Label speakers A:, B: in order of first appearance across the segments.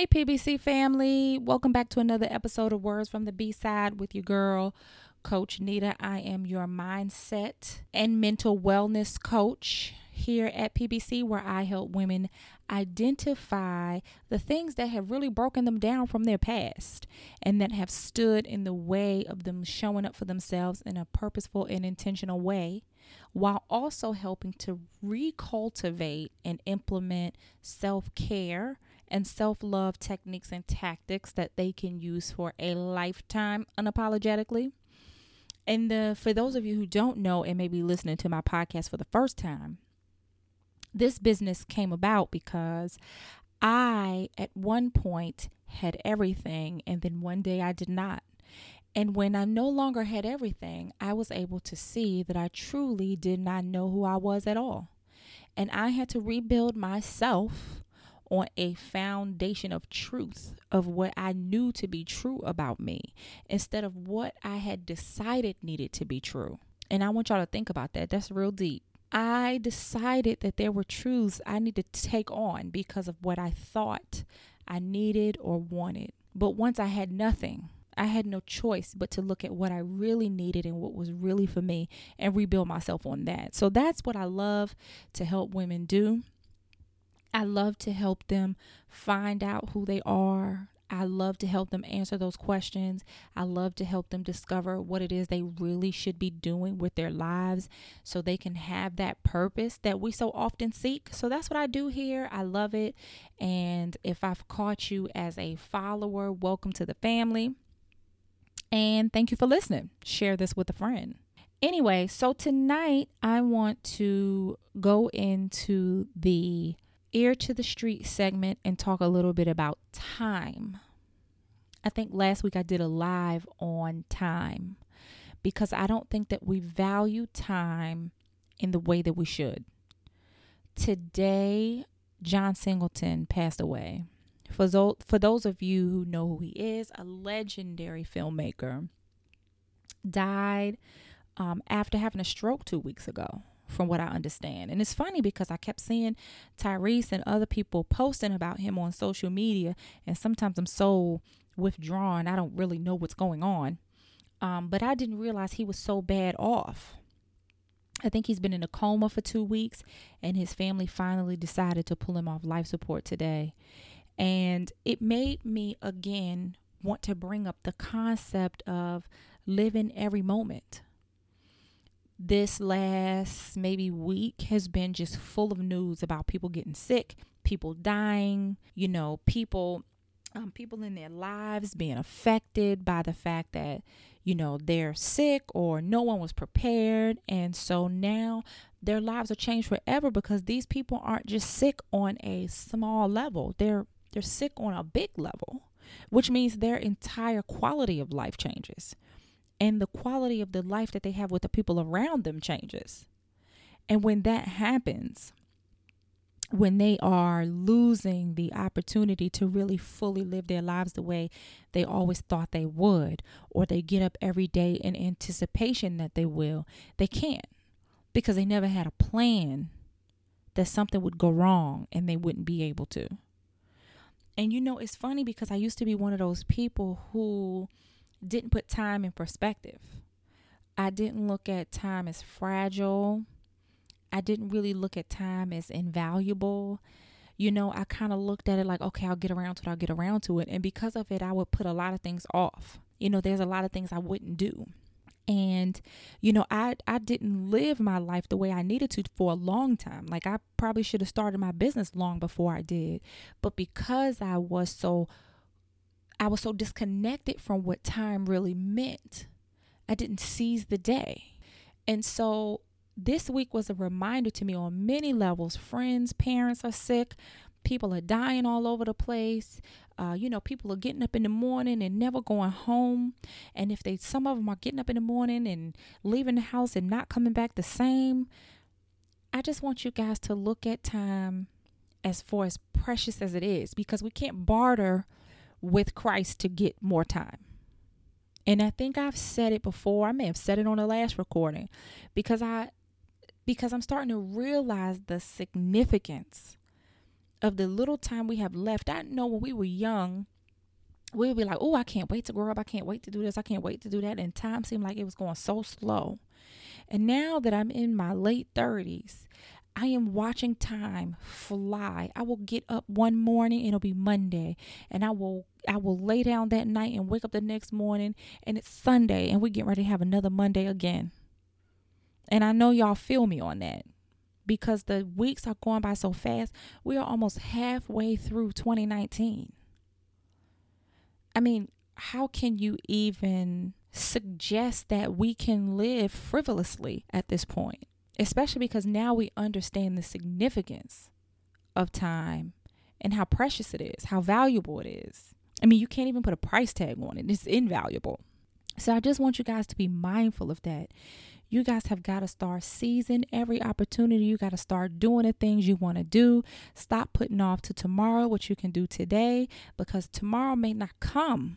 A: Hey, PBC family. Welcome back to another episode of Words from the B Side with your girl, Coach Nita. I am your mindset and mental wellness coach here at PBC, where I help women identify the things that have really broken them down from their past and that have stood in the way of them showing up for themselves in a purposeful and intentional way, while also helping to recultivate and implement self care and self love techniques and tactics that they can use for a lifetime unapologetically. And the, for those of you who don't know and may be listening to my podcast for the first time, this business came about because I, at one point, had everything, and then one day I did not. And when I no longer had everything, I was able to see that I truly did not know who I was at all. And I had to rebuild myself on a foundation of truth of what I knew to be true about me instead of what I had decided needed to be true. And I want y'all to think about that. That's real deep. I decided that there were truths I needed to take on because of what I thought I needed or wanted. But once I had nothing, I had no choice but to look at what I really needed and what was really for me and rebuild myself on that. So that's what I love to help women do. I love to help them find out who they are. I love to help them answer those questions. I love to help them discover what it is they really should be doing with their lives so they can have that purpose that we so often seek. So that's what I do here. I love it. And if I've caught you as a follower, welcome to the family. And thank you for listening. Share this with a friend. Anyway, so tonight I want to go into the ear to the street segment and talk a little bit about time. I think last week I did a live on time because I don't think that we value time in the way that we should. Today, John Singleton passed away. For those, for those of you who know who he is, a legendary filmmaker, died um, after having a stroke two weeks ago from what I understand. And it's funny because I kept seeing Tyrese and other people posting about him on social media, and sometimes I'm so withdrawn, I don't really know what's going on. Um, but I didn't realize he was so bad off. I think he's been in a coma for two weeks, and his family finally decided to pull him off life support today. And it made me again want to bring up the concept of living every moment this last maybe week has been just full of news about people getting sick, people dying, you know, people um, people in their lives being affected by the fact that you know they're sick or no one was prepared. And so now their lives are changed forever because these people aren't just sick on a small level. They're they're sick on a big level which means their entire quality of life changes and the quality of the life that they have with the people around them changes. And when that happens, when they are losing the opportunity to really fully live their lives the way they always thought they would, or they get up every day in anticipation that they will, they can't because they never had a plan that something would go wrong and they wouldn't be able to. And you know, it's funny because I used to be one of those people who didn't put time in perspective. I didn't look at time as fragile. I didn't really look at time as invaluable. You know, I kind of looked at it like, okay, I'll get around to it, I'll get around to it. And because of it, I would put a lot of things off. You know, there's a lot of things I wouldn't do. And, you know, I, I didn't live my life the way I needed to for a long time. Like, I probably should have started my business long before I did. But because I was so I was so disconnected from what time really meant. I didn't seize the day. And so this week was a reminder to me on many levels. Friends, parents are sick, people are dying all over the place. Uh, you know, people are getting up in the morning and never going home. And if they, some of them are getting up in the morning and leaving the house and not coming back the same. I just want you guys to look at time as far as precious as it is because we can't barter with Christ to get more time. And I think I've said it before. I may have said it on the last recording because I because I'm starting to realize the significance of the little time we have left. I know when we were young, we would be like, "Oh, I can't wait to grow up. I can't wait to do this. I can't wait to do that." And time seemed like it was going so slow. And now that I'm in my late 30s, I am watching time fly. I will get up one morning, it'll be Monday, and I will I will lay down that night and wake up the next morning and it's Sunday and we get ready to have another Monday again. And I know y'all feel me on that because the weeks are going by so fast. We are almost halfway through 2019. I mean, how can you even suggest that we can live frivolously at this point? Especially because now we understand the significance of time and how precious it is, how valuable it is. I mean, you can't even put a price tag on it, it's invaluable. So I just want you guys to be mindful of that. You guys have got to start seizing every opportunity. You got to start doing the things you want to do. Stop putting off to tomorrow what you can do today because tomorrow may not come.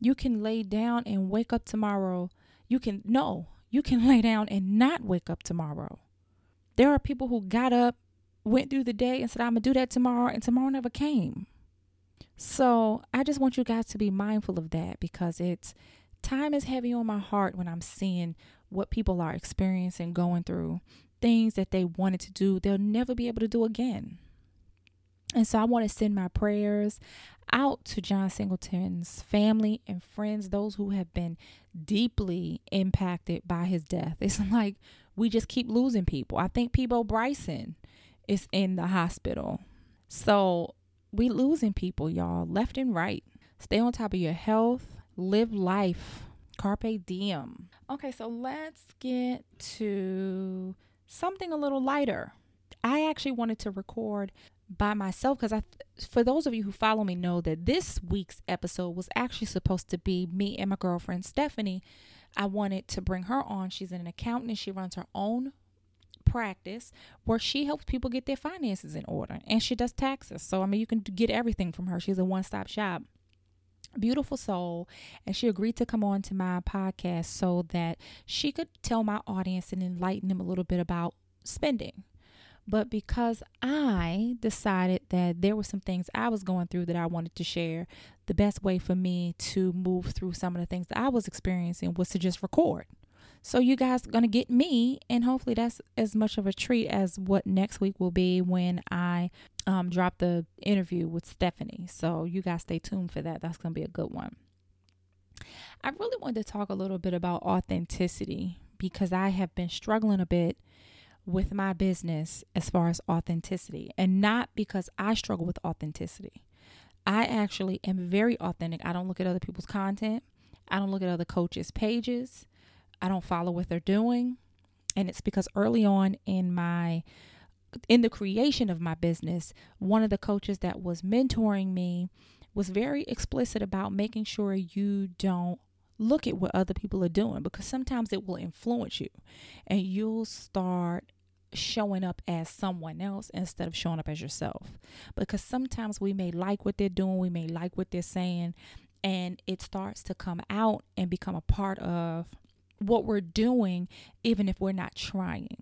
A: You can lay down and wake up tomorrow. You can, no, you can lay down and not wake up tomorrow. There are people who got up, went through the day, and said, I'm going to do that tomorrow, and tomorrow never came. So I just want you guys to be mindful of that because it's time is heavy on my heart when I'm seeing what people are experiencing, going through, things that they wanted to do, they'll never be able to do again. And so I want to send my prayers out to John Singleton's family and friends, those who have been deeply impacted by his death. It's like we just keep losing people. I think Peabo Bryson is in the hospital. So we losing people, y'all, left and right. Stay on top of your health, live life Carpe diem. Okay, so let's get to something a little lighter. I actually wanted to record by myself because I for those of you who follow me know that this week's episode was actually supposed to be me and my girlfriend Stephanie. I wanted to bring her on. She's an accountant and she runs her own practice where she helps people get their finances in order and she does taxes. So I mean you can get everything from her. She's a one-stop shop beautiful soul and she agreed to come on to my podcast so that she could tell my audience and enlighten them a little bit about spending but because I decided that there were some things I was going through that I wanted to share, the best way for me to move through some of the things that I was experiencing was to just record. So you guys are going to get me, and hopefully that's as much of a treat as what next week will be when I um, drop the interview with Stephanie. So you guys stay tuned for that. That's going to be a good one. I really wanted to talk a little bit about authenticity because I have been struggling a bit with my business as far as authenticity, and not because I struggle with authenticity. I actually am very authentic. I don't look at other people's content. I don't look at other coaches' pages. I don't follow what they're doing. And it's because early on in my in the creation of my business, one of the coaches that was mentoring me was very explicit about making sure you don't look at what other people are doing because sometimes it will influence you and you'll start showing up as someone else instead of showing up as yourself. Because sometimes we may like what they're doing, we may like what they're saying, and it starts to come out and become a part of what we're doing, even if we're not trying.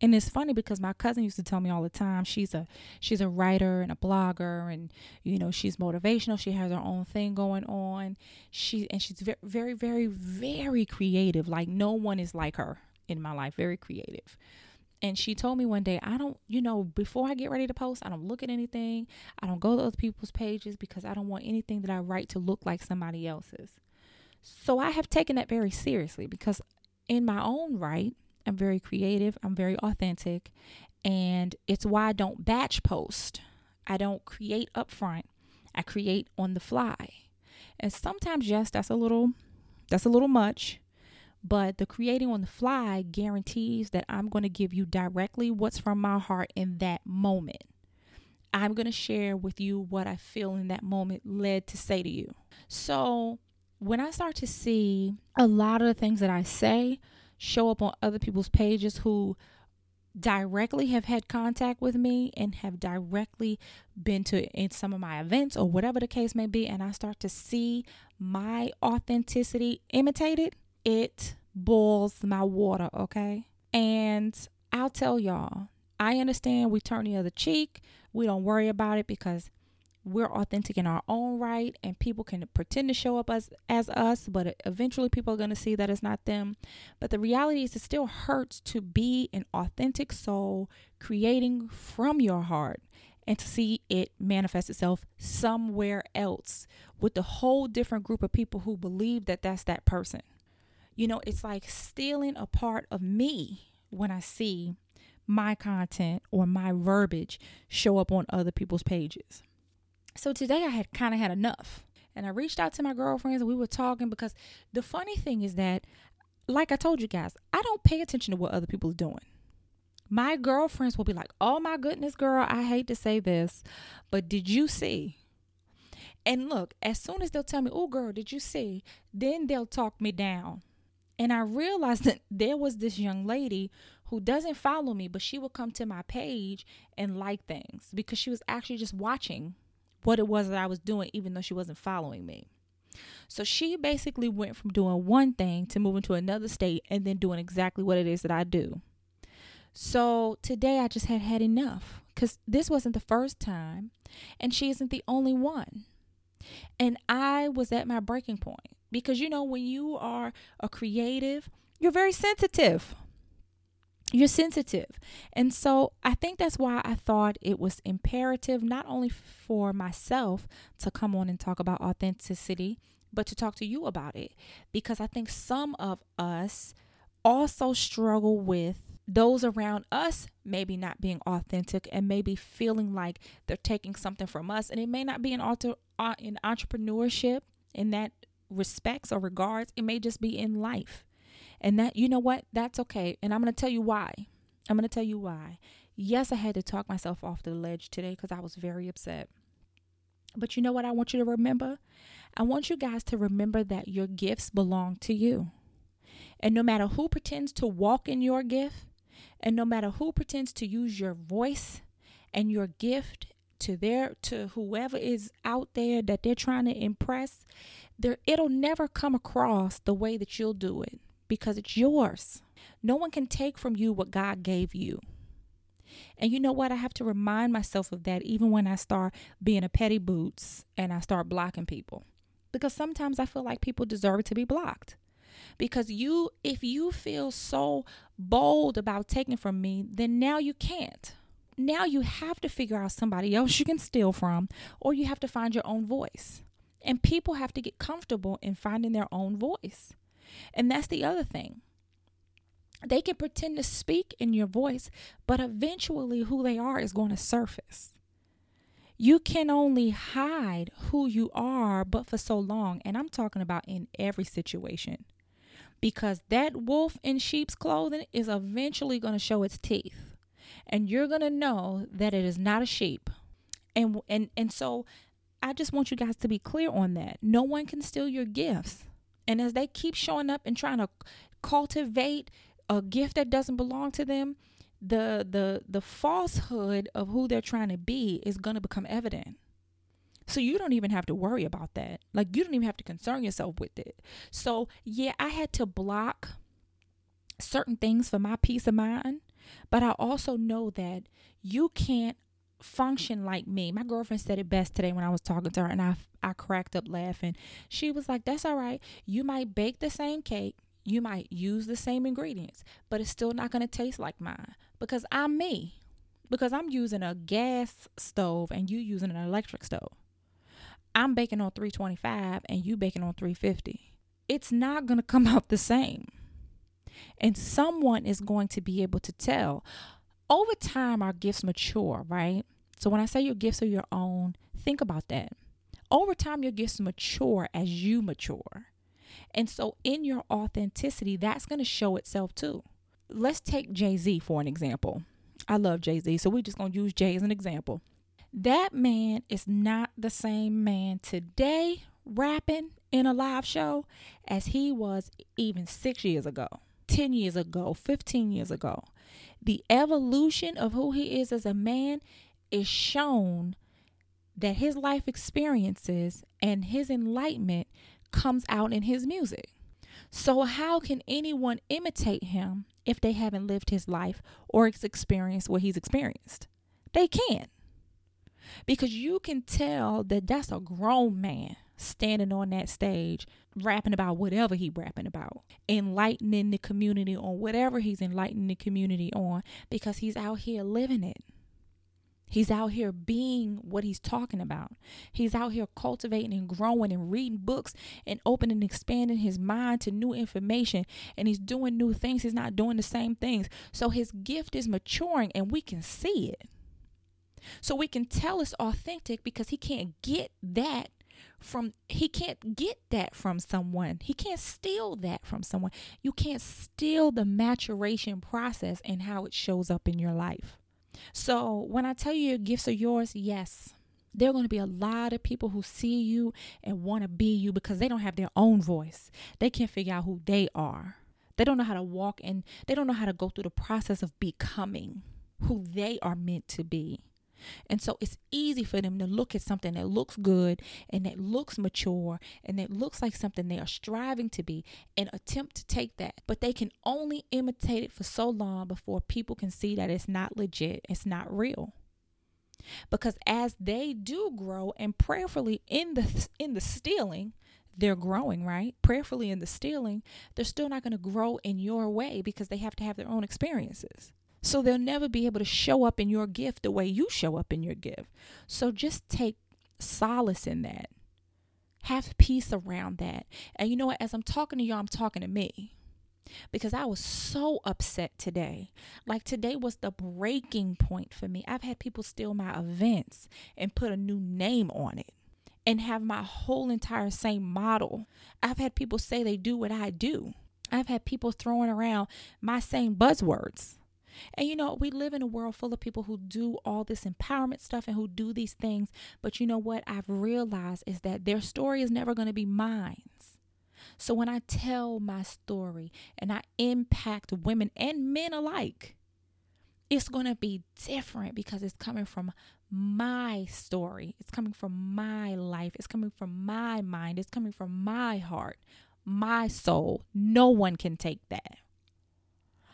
A: And it's funny because my cousin used to tell me all the time she's a she's a writer and a blogger and you know she's motivational she has her own thing going on she and she's very very very very creative like no one is like her in my life very creative and she told me one day, I don't, you know, before I get ready to post, I don't look at anything. I don't go to other people's pages because I don't want anything that I write to look like somebody else's. So I have taken that very seriously because, in my own right, I'm very creative, I'm very authentic, and it's why I don't batch post. I don't create upfront. I create on the fly. And sometimes yes, that's a little that's a little much, But the creating on the fly guarantees that I'm going to give you directly what's from my heart in that moment. I'm going to share with you what I feel in that moment led to say to you. So, when I start to see a lot of the things that I say show up on other people's pages who directly have had contact with me and have directly been to in some of my events or whatever the case may be and I start to see my authenticity imitated, it boils my water, okay? And I'll tell y'all, I understand we turn the other cheek. We don't worry about it because we're authentic in our own right and people can pretend to show up as as us but eventually people are going to see that it's not them. But the reality is it still hurts to be an authentic soul creating from your heart and to see it manifest itself somewhere else with a whole different group of people who believe that that's that person. You know it's like stealing a part of me when i see my content or my verbiage show up on other people's pages so today I had kind of had enough. And I reached out to my girlfriends and we were talking because the funny thing is that, like I told you guys, I don't pay attention to what other people are doing. My girlfriends will be like, oh my goodness, girl, I hate to say this, but did you see? And look, as soon as they'll tell me, oh girl, did you see? Then they'll talk me down. And I realized that there was this young lady who doesn't follow me, but she would come to my page and like things because she was actually just watching what it was that I was doing, even though she wasn't following me. So she basically went from doing one thing to moving to another state and then doing exactly what it is that I do. So today I just had had enough because this wasn't the first time and she isn't the only one. And I was at my breaking point because you know, when you are a creative, you're very sensitive you're sensitive. And so I think that's why I thought it was imperative not only for myself to come on and talk about authenticity, but to talk to you about it. Because I think some of us also struggle with those around us maybe not being authentic and maybe feeling like they're taking something from us. And it may not be in, auto, uh, in entrepreneurship in that respects or regards, it may just be in life. And that, you know what? That's okay. And I'm going to tell you why. I'm going to tell you why. Yes, I had to talk myself off the ledge today because I was very upset. But you know what I want you to remember? I want you guys to remember that your gifts belong to you. And no matter who pretends to walk in your gift, and no matter who pretends to use your voice and your gift to their to whoever is out there that they're trying to impress, there it'll never come across the way that you'll do it because it's yours. No one can take from you what God gave you. And you know what? I have to remind myself of that even when I start being a petty boots and I start blocking people. Because sometimes I feel like people deserve to be blocked. Because you, if you feel so bold about taking from me, then now you can't. Now you have to figure out somebody else you can steal from, or you have to find your own voice. And people have to get comfortable in finding their own voice. And that's the other thing. They can pretend to speak in your voice, but eventually who they are is going to surface. You can only hide who you are, but for so long. And I'm talking about in every situation. Because that wolf in sheep's clothing is eventually going to show its teeth. And you're going to know that it is not a sheep. And, and, and so I just want you guys to be clear on that. No one can steal your gifts. And as they keep showing up and trying to cultivate a gift that doesn't belong to them, the the the falsehood of who they're trying to be is going to become evident. So you don't even have to worry about that. Like you don't even have to concern yourself with it. So, yeah, I had to block certain things for my peace of mind, but I also know that you can't function like me. My girlfriend said it best today when I was talking to her and I I cracked up laughing. She was like, "That's all right. You might bake the same cake, you might use the same ingredients, but it's still not going to taste like mine because I'm me. Because I'm using a gas stove and you using an electric stove. I'm baking on 325 and you baking on 350. It's not going to come out the same. And someone is going to be able to tell. Over time, our gifts mature, right? So when I say your gifts are your own, think about that. Over time, your gifts mature as you mature. And so, in your authenticity, that's going to show itself too. Let's take Jay Z for an example. I love Jay Z, so we're just going to use Jay as an example. That man is not the same man today rapping in a live show as he was even six years ago, 10 years ago, 15 years ago. The evolution of who he is as a man is shown that his life experiences and his enlightenment comes out in his music. So, how can anyone imitate him if they haven't lived his life or experienced what he's experienced? They can't. Because you can tell that that's a grown man standing on that stage rapping about whatever he rapping about enlightening the community on whatever he's enlightening the community on because he's out here living it He's out here being what he's talking about. He's out here cultivating and growing and reading books and opening and expanding his mind to new information. And he's doing new things. He's not doing the same things. So his gift is maturing and we can see it. So we can tell it's authentic because he can't get that from he can't get that from someone. He can't steal that from someone. You can't steal the maturation process and how it shows up in your life. So when I tell you your gifts are yours, yes, there are going to be a lot of people who see you and want to be you because they don't have their own voice. They can't figure out who they are. They don't know how to walk and they don't know how to go through the process of becoming who they are meant to be. And so it's easy for them to look at something that looks good and that looks mature and that looks like something they are striving to be and attempt to take that. But they can only imitate it for so long before people can see that it's not legit, it's not real. Because as they do grow and prayerfully in the in the stealing, they're growing, right? Prayerfully in the stealing, they're still not going to grow in your way because they have to have their own experiences. So they'll never be able to show up in your gift the way you show up in your gift. So just take solace in that. Have peace around that. And you know what? As I'm talking to y'all, I'm talking to me because I was so upset today. Like today was the breaking point for me. I've had people steal my events and put a new name on it and have my whole entire same model. I've had people say they do what I do. I've had people throwing around my same buzzwords. And you know, we live in a world full of people who do all this empowerment stuff and who do these things. But you know what I've realized is that their story is never going to be mine. So when I tell my story and I impact women and men alike, it's going to be different because it's coming from my story. It's coming from my life. It's coming from my mind. It's coming from my heart, my soul. No one can take that.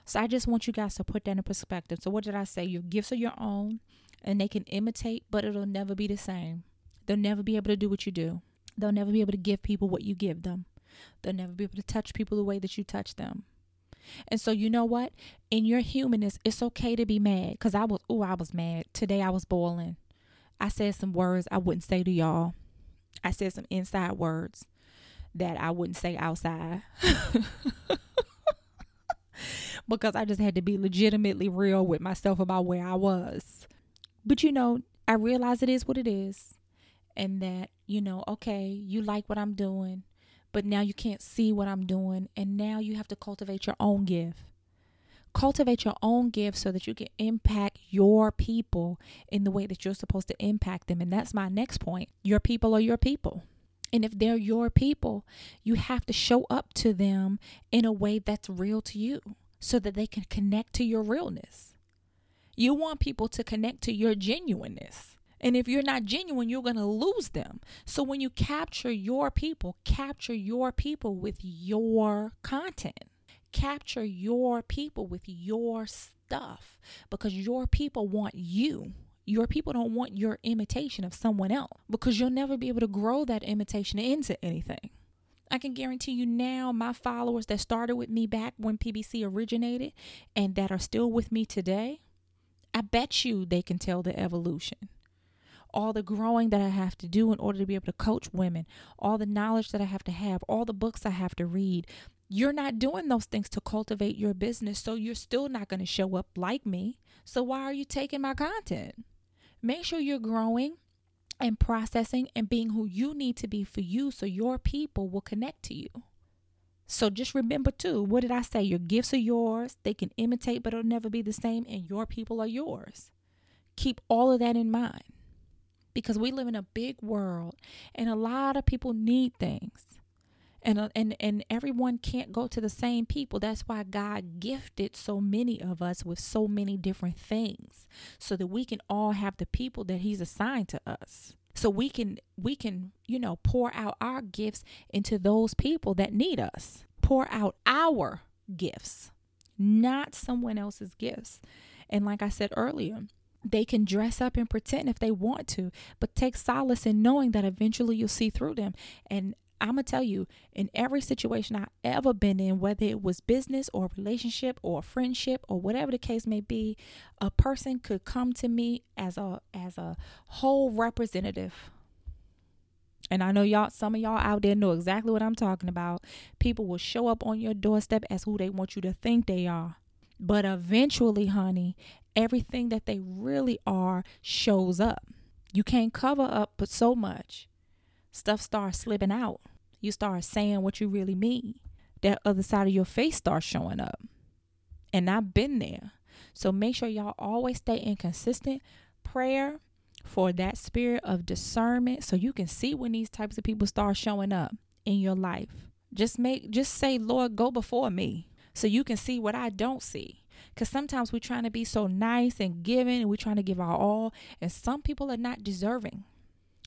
A: So I just want you guys to put that in perspective. So what did I say? Your gifts are your own and they can imitate, but it'll never be the same. They'll never be able to do what you do. They'll never be able to give people what you give them. They'll never be able to touch people the way that you touch them. And so you know what? In your humanness, it's okay to be mad. Cause I was oh, I was mad. Today I was boiling. I said some words I wouldn't say to y'all. I said some inside words that I wouldn't say outside. because I just had to be legitimately real with myself about where I was. But you know, I realize it is what it is. And that, you know, okay, you like what I'm doing, but now you can't see what I'm doing. And now you have to cultivate your own gift. Cultivate your own gift so that you can impact your people in the way that you're supposed to impact them. And that's my next point. Your people are your people. And if they're your people, you have to show up to them in a way that's real to you so that they can connect to your realness. You want people to connect to your genuineness. And if you're not genuine, you're going to lose them. So when you capture your people, capture your people with your content. Capture your people with your stuff because your people want you. Your people don't want your imitation of someone else because you'll never be able to grow that imitation into anything. I can guarantee you now, my followers that started with me back when PBC originated and that are still with me today, I bet you they can tell the evolution. All the growing that I have to do in order to be able to coach women, all the knowledge that I have to have, all the books I have to read. You're not doing those things to cultivate your business, so you're still not going to show up like me. So, why are you taking my content? Make sure you're growing and processing and being who you need to be for you so your people will connect to you. So just remember too, what did I say? Your gifts are yours. They can imitate, but it'll never be the same. And your people are yours. Keep all of that in mind because we live in a big world and a lot of people need things. And, uh, and and everyone can't go to the same people. That's why god gifted so many of us with so many different things so that we can all have the people that he's assigned to us. So we can we can you know pour out our gifts into those people that need us. Pour out our gifts not someone else's gifts. And like i said earlier they can dress up and pretend if they want to but take solace in knowing that eventually you'll see through them. And I'm gonna tell you, in every situation I've ever been in, whether it was business or relationship or friendship or whatever the case may be, a person could come to me as a as a whole representative. And I know y'all, some of y'all out there know exactly what I'm talking about. People will show up on your doorstep as who they want you to think they are. But eventually, honey, everything that they really are shows up. You can't cover up but so much stuff starts slipping out. You start saying what you really mean. That other side of your face starts showing up. And I've been there. So make sure y'all always stay in consistent prayer for that spirit of discernment so you can see when these types of people start showing up in your life. Just make just say, Lord, go before me so you can see what I don't see. Because sometimes we're trying to be so nice and giving and we're trying to give our all, and some people are not deserving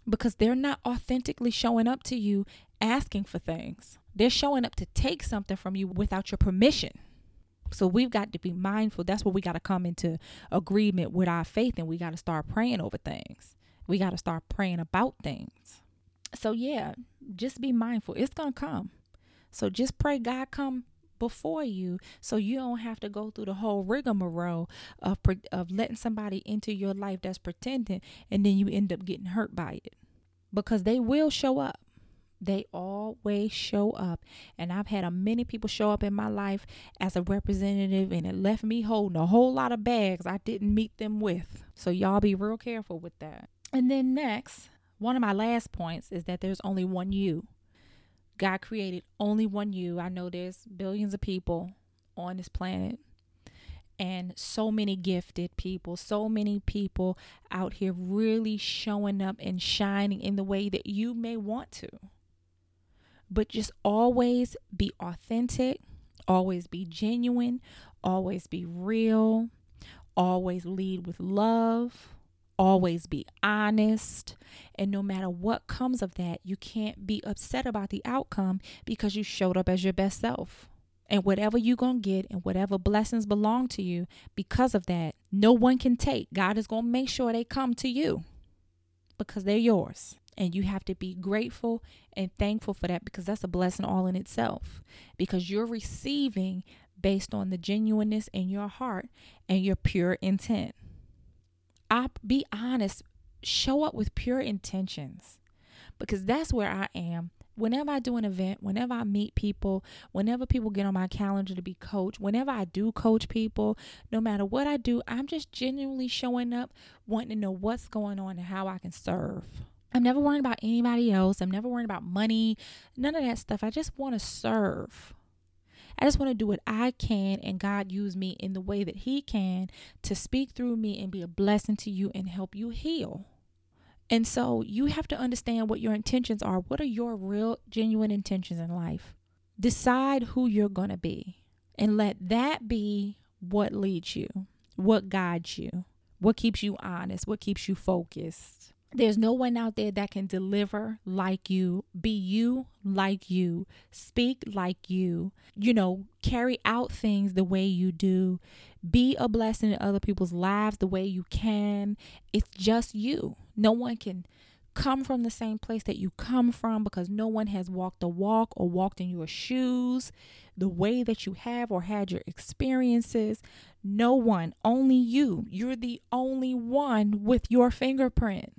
A: because they're not authentically showing up to you asking for things. They're showing up to take something from you without your permission. So we've got to be mindful. That's where we got to come into agreement with our faith and we got to start praying over things. We got to start praying about things. So yeah, just be mindful. It's going to come. So just pray God come before you so you don't have to go through the whole rigmarole of of letting somebody into your life that's pretending and then you end up getting hurt by it. Because they will show up. They always show up. And i've had a many people show up in my life as a representative and it left me holding a whole lot of bags i didn't meet them with. So y'all be real careful with that. And then next one of my last points is that there's only one you God created only one you. I know there's billions of people on this planet and so many gifted people, so many people out here really showing up and shining in the way that you may want to. But just always be authentic, always be genuine, always be real, always lead with love always be honest. And no matter what comes of that, you can't be upset about the outcome because you showed up as your best self. And whatever you're going to get and whatever blessings belong to you because of that, no one can take. God is going to make sure they come to you because they're yours. And you have to be grateful and thankful for that because that's a blessing all in itself. Because you're receiving based on the genuineness in your heart and your pure intent. I be honest, show up with pure intentions because that's where I am. Whenever I do an event, whenever I meet people, whenever people get on my calendar to be coached, whenever I do coach people, no matter what I do, I'm just genuinely showing up, wanting to know what's going on and how I can serve. I'm never worrying about anybody else. I'm never worrying about money, none of that stuff. I just want to serve. I just want to do what I can and God use me in the way that He can to speak through me and be a blessing to you and help you heal. And so you have to understand what your intentions are. What are your real, genuine intentions in life? Decide who you're going to be and let that be what leads you, what guides you, what keeps you honest, what keeps you focused. There's no one out there that can deliver like you, be you like you, speak like you, you know, carry out things the way you do, be a blessing in other people's lives the way you can. It's just you. No one can come from the same place that you come from because no one has walked the walk or walked in your shoes the way that you have or had your experiences. No one, only you. You're the only one with your fingerprint.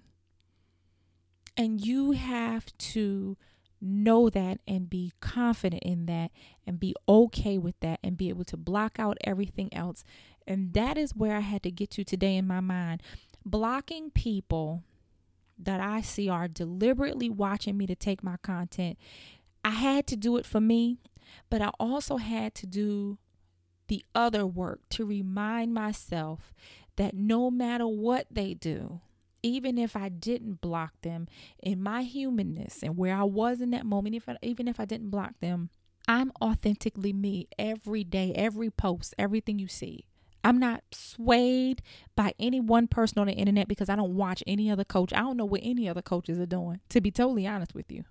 A: And you have to know that and be confident in that and be okay with that and be able to block out everything else. And that is where I had to get to today in my mind. Blocking people that I see are deliberately watching me to take my content. I had to do it for me But I also had to do the other work to remind myself that no matter what they do, even if I didn't block them in my humanness and where I was in that moment, if I, even if I didn't block them, I'm authentically me every day, every post, everything you see. I'm not swayed by any one person on the internet because I don't watch any other coach. I don't know what any other coaches are doing, to be totally honest with you.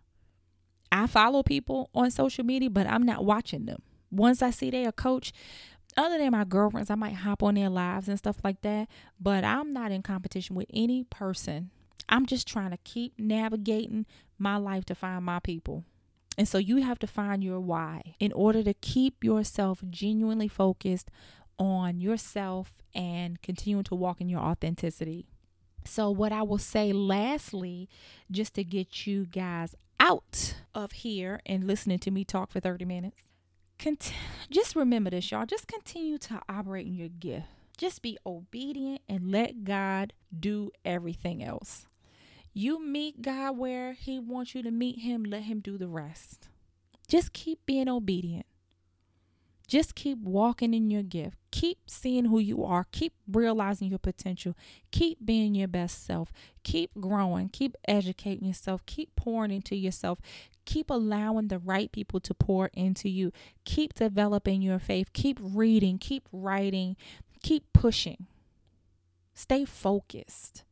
A: I follow people on social media, but I'm not watching them. Once I see they're a coach, other than my girlfriends, I might hop on their lives and stuff like that, but I'm not in competition with any person. I'm just trying to keep navigating my life to find my people. And so you have to find your why in order to keep yourself genuinely focused on yourself and continuing to walk in your authenticity. So, what I will say lastly, just to get you guys out of here and listening to me talk for 30 minutes, Cont- just remember this, y'all. Just continue to operate in your gift. Just be obedient and let God do everything else. You meet God where He wants you to meet Him, let Him do the rest. Just keep being obedient. Just keep walking in your gift. Keep seeing who you are. Keep realizing your potential. Keep being your best self. Keep growing. Keep educating yourself. Keep pouring into yourself. Keep allowing the right people to pour into you. Keep developing your faith. Keep reading. Keep writing. Keep pushing. Stay focused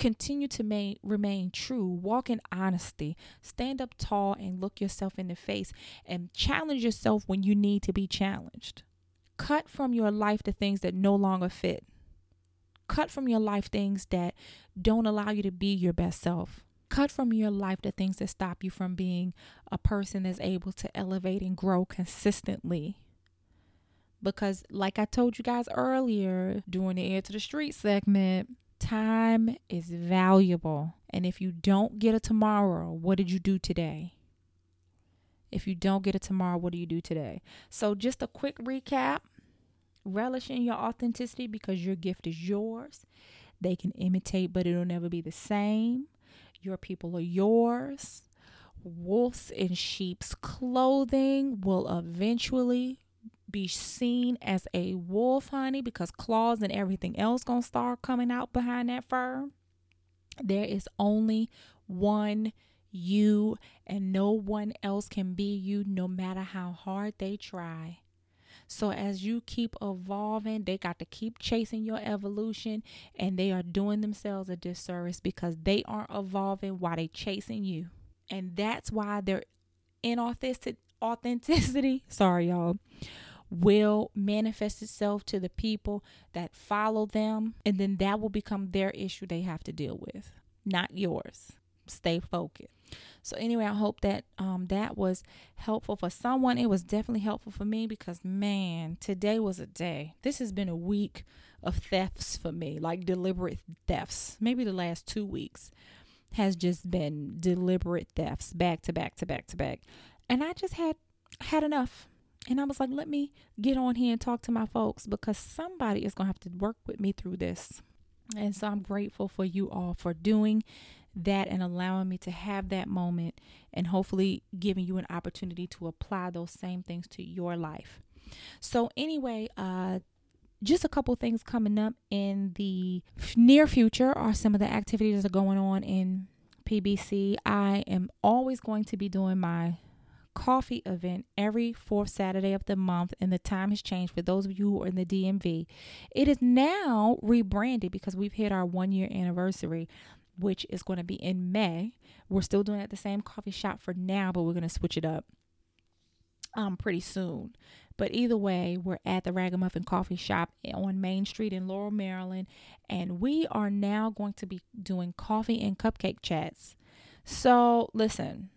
A: continue to ma- remain true, walk in honesty, stand up tall and look yourself in the face, and challenge yourself when you need to be challenged. Cut from your life the things that no longer fit. Cut from your life things that don't allow you to be your best self. Cut from your life the things that stop you from being a person that's able to elevate and grow consistently because like I told you guys earlier during the Ear to the Street segment, Time is valuable. And if you don't get a tomorrow, what did you do today? If you don't get a tomorrow, what do you do today? So, just a quick recap relish in your authenticity because your gift is yours. They can imitate, but it'll never be the same. Your people are yours. Wolves in sheep's clothing will eventually be seen as a wolf, honey, because claws and everything else gonna start coming out behind that fur. There is only one you, and no one else can be you, no matter how hard they try. So as you keep evolving, they got to keep chasing your evolution, and they are doing themselves a disservice because they aren't evolving while they chasing you, and that's why they're inauthentic authenticity. Sorry, y'all will manifest itself to the people that follow them, and then that will become their issue they have to deal with, not yours. Stay focused. So anyway, I hope that um, that was helpful for someone. It was definitely helpful for me because man, today was a day. This has been a week of thefts for me, like deliberate thefts. Maybe the last two weeks has just been deliberate thefts, back to back to back to back, and I just had had enough. And I was like, let me get on here and talk to my folks because somebody is going to have to work with me through this. And so I'm grateful for you all for doing that and allowing me to have that moment and hopefully giving you an opportunity to apply those same things to your life. So, anyway, uh, just a couple things coming up in the near future are some of the activities that are going on in PBC. I am always going to be doing my coffee event every fourth Saturday of the month, and the time has changed for those of you who are in the DMV. It is now rebranded because we've hit our one year anniversary, which is going to be in May. We're still doing it at the same coffee shop for now, but we're going to switch it up um pretty soon. But either way, we're at the Ragamuffin Coffee Shop on Main Street in Laurel, Maryland, and we are now going to be doing coffee and cupcake chats. So, listen,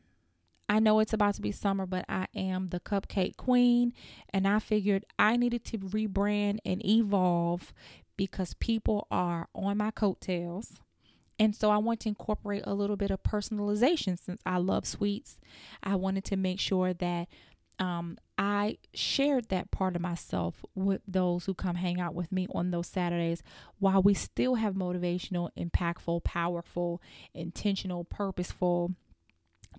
A: I know it's about to be summer, but I am the cupcake queen. And I figured I needed to rebrand and evolve because people are on my coattails. And so I want to incorporate a little bit of personalization since I love sweets. I wanted to make sure that um, I shared that part of myself with those who come hang out with me on those Saturdays while we still have motivational, impactful, powerful, intentional, purposeful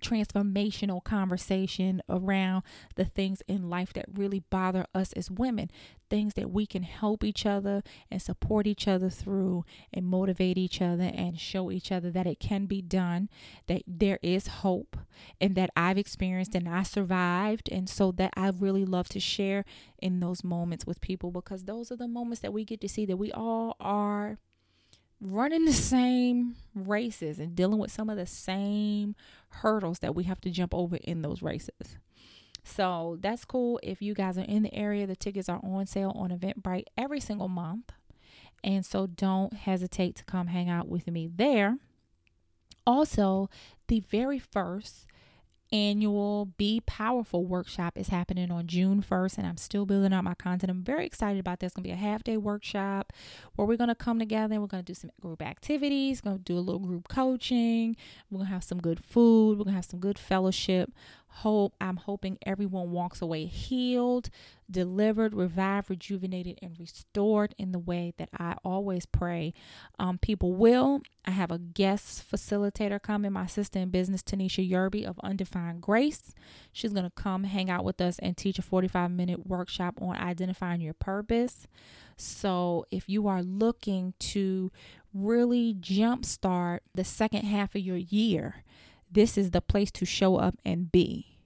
A: transformational conversation around the things in life that really bother us as women, things that we can help each other and support each other through and motivate each other and show each other that it can be done, that there is hope, and that I've experienced and I survived. And so that I really love to share in those moments with people because those are the moments that we get to see that we all are running the same races and dealing with some of the same hurdles that we have to jump over in those races. So that's cool. If you guys are in the area, the tickets are on sale on Eventbrite every single month. And so don't hesitate to come hang out with me there. Also, the very first annual Be Powerful workshop is happening on June 1st, and I'm still building out my content. I'm very excited about this. It's going to be a half day workshop where we're going to come together and we're going to do some group activities, going to do a little group coaching. We're going to have some good food, we're going to have some good fellowship hope i'm hoping everyone walks away healed delivered revived rejuvenated and restored in the way that i always pray. Um, people will. I have a guest facilitator coming my sister in business tanisha yerby of undefined grace. She's going to come hang out with us and teach a 45 minute workshop on identifying your purpose. So if you are looking to really jumpstart the second half of your year this is the place to show up and be.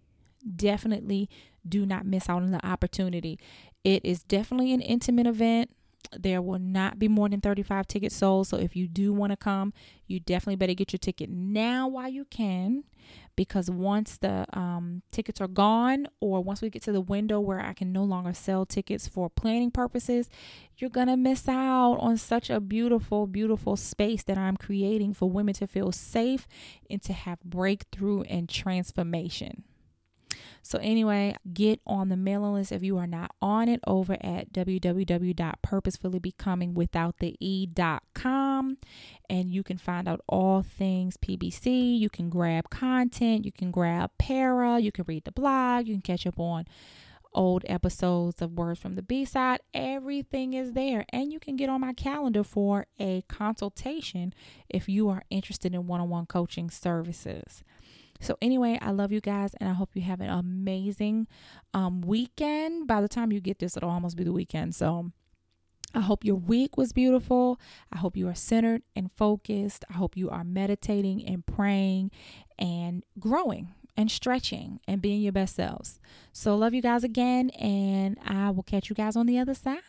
A: Definitely do not miss out on the opportunity. It is definitely an intimate event. There will not be more than 35 tickets sold. So if you do want to come, you definitely better get your ticket now while you can because once the um, tickets are gone or once we get to the window where I can no longer sell tickets for planning purposes, you're going to miss out on such a beautiful, beautiful space that I'm creating for women to feel safe and to have breakthrough and transformation. So, anyway, get on the mailing list if you are not on it over at www.purposefully.becoming.com and you can find out all things PBC. You can grab content, you can grab para, you can read the blog, you can catch up on old episodes of Words from the B side. Everything is there. And you can get on my calendar for a consultation if you are interested in one on one coaching services. So, anyway, I love you guys and I hope you have an amazing um, weekend. By the time you get this, it'll almost be the weekend. So, I hope your week was beautiful. I hope you are centered and focused. I hope you are meditating and praying and growing and stretching and being your best selves. So, love you guys again, and I will catch you guys on the other side.